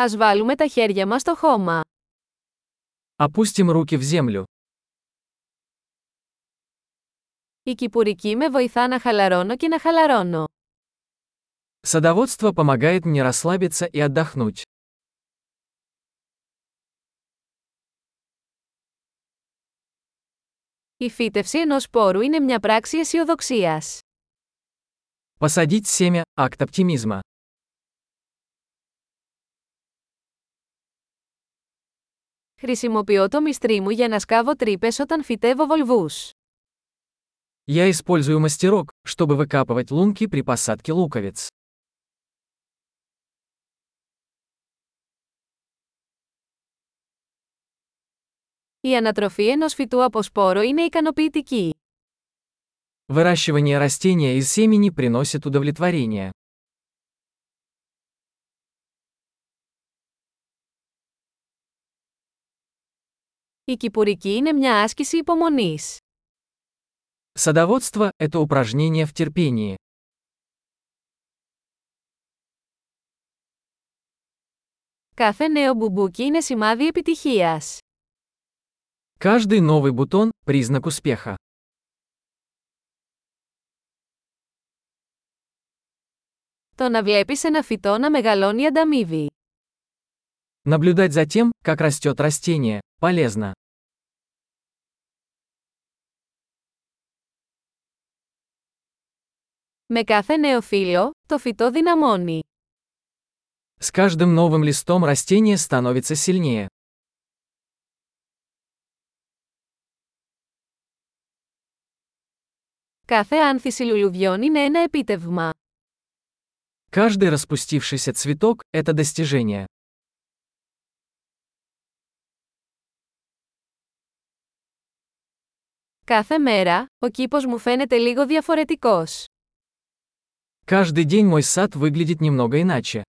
Ας βάλουμε τα χέρια μας στο χώμα. Опустим руки в землю. Η κυπουρική με βοηθά να χαλαρώνω και να χαλαρώνω. Садоводство помогает мне расслабиться и отдохнуть. Η φύτευση ενός σπόρου είναι μια πράξη αισιοδοξία. Посадить семя – акт оптимизма. Χρησιμοποιώ το μυστρί μου για να σκάβω τρύπες όταν φυτεύω βολβούς. Я использую мастерок, чтобы выкапывать лунки при посадке луковиц. Η ανατροφή ενός φυτού από σπόρο είναι ικανοποιητική. Выращивание растения из семени приносит удовлетворение. Η κυπουρική είναι μια άσκηση υπομονής. Садоводство – это упражнение в терпении. Κάθε νέο μπουμπούκι είναι σημάδι επιτυχίας. Каждый новый бутон – признак успеха. Το να βλέπεις ένα φυτό να μεγαλώνει ανταμείβει. Наблюдать за тем, как растет растение, полезно. Με κάθε νέο φύλλο, το φυτό δυναμώνει. С каждым новым листом растение становится сильнее. Κάθε άνθηση λουλουδιών είναι ένα επίτευγμα. Каждый распустившийся цветок – это достижение. Κάθε μέρα, ο κήπος μου φαίνεται λίγο διαφορετικός. Каждый день мой сад выглядит немного иначе.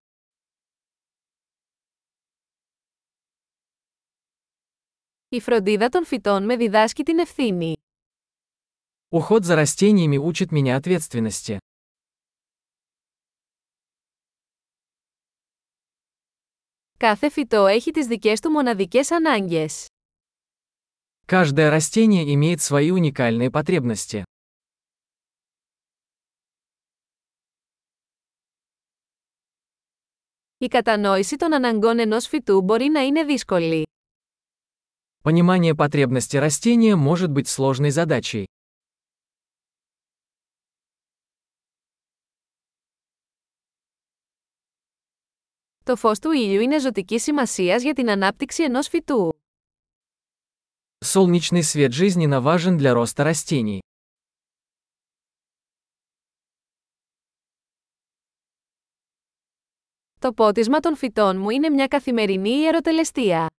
Η φροντίδα των φυτών με διδάσκει την ευθύνη. Уход за растениями учит меня ответственности. Κάθε φυτό έχει τις δικές του μοναδικές ανάγκες. Каждое растение имеет свои уникальные потребности. Η κατανόηση των αναγκών ενός φυτού μπορεί να είναι δύσκολη. Понимание потребности растения может быть сложной задачей. Το φως του ήλιου είναι ζωτική σημασίας για την ανάπτυξη ενός φυτού. Солнечный свет жизненно важен для роста растений. Το πότισμα των φυτών μου είναι μια καθημερινή ιεροτελεστία.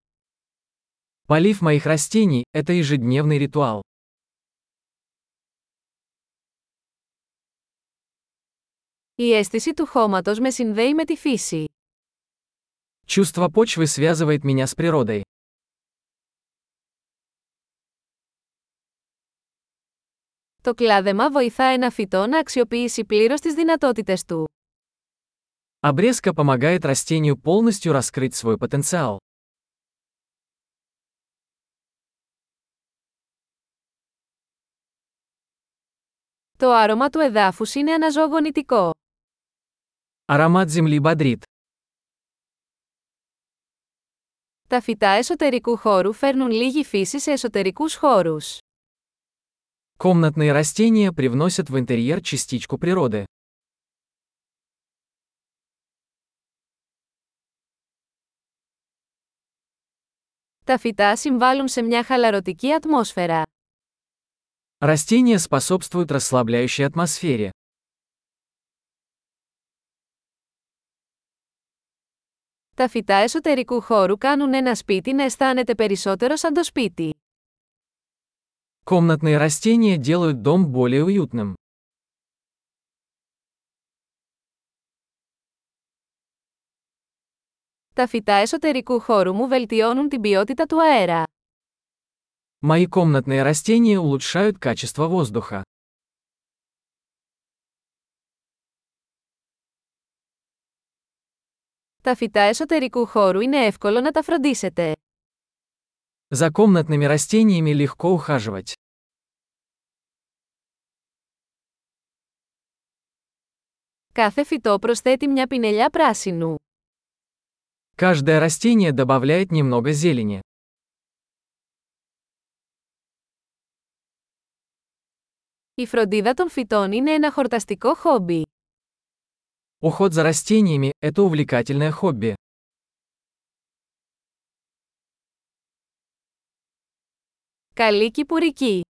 Полив моих растений – это ежедневный ритуал. Η αίσθηση του χώματος με συνδέει με τη φύση. Чувство почвы связывает меня с природой. Το κλάδεμα βοηθά ένα φυτό να αξιοποιήσει πλήρως τις δυνατότητες του. Обрезка помогает растению полностью раскрыть свой потенциал. Το άρωμα του εδάφους είναι αναζωογονητικό. Аромат земли бодрит. Τα φυτά εσωτερικού χώρου φέρνουν λίγη φύση σε εσωτερικούς χώρους. Комнатные растения привносят в интерьер частичку природы. Τα φυτά συμβάλλουν σε μια χαλαρωτική ατμόσφαιρα. Растения способствуют расслабляющей атмосфере. Τα φυτά εσωτερικού χώρου κάνουν ένα σπίτι να αισθάνεται περισσότερο σαν το σπίτι. Комнатные растения делают дом более уютным. Τα φυτά εσωτερικού χώρου μου βελτιώνουν την ποιότητα του αέρα. Мои комнатные растения улучшают качество воздуха. Τα Τα φυτά εσωτερικού χώρου είναι εύκολο να τα φροντίσετε. За комнатными растениями легко ухаживать. Κάθε φυτό προσθέτει μια πινελιά πράσινου. Каждое растение добавляет немного зелени. Η φροντίδα των φυτών είναι ένα χορταστικό χόμπι. Уход за растениями – это увлекательное хобби. Καλή κυπουρική!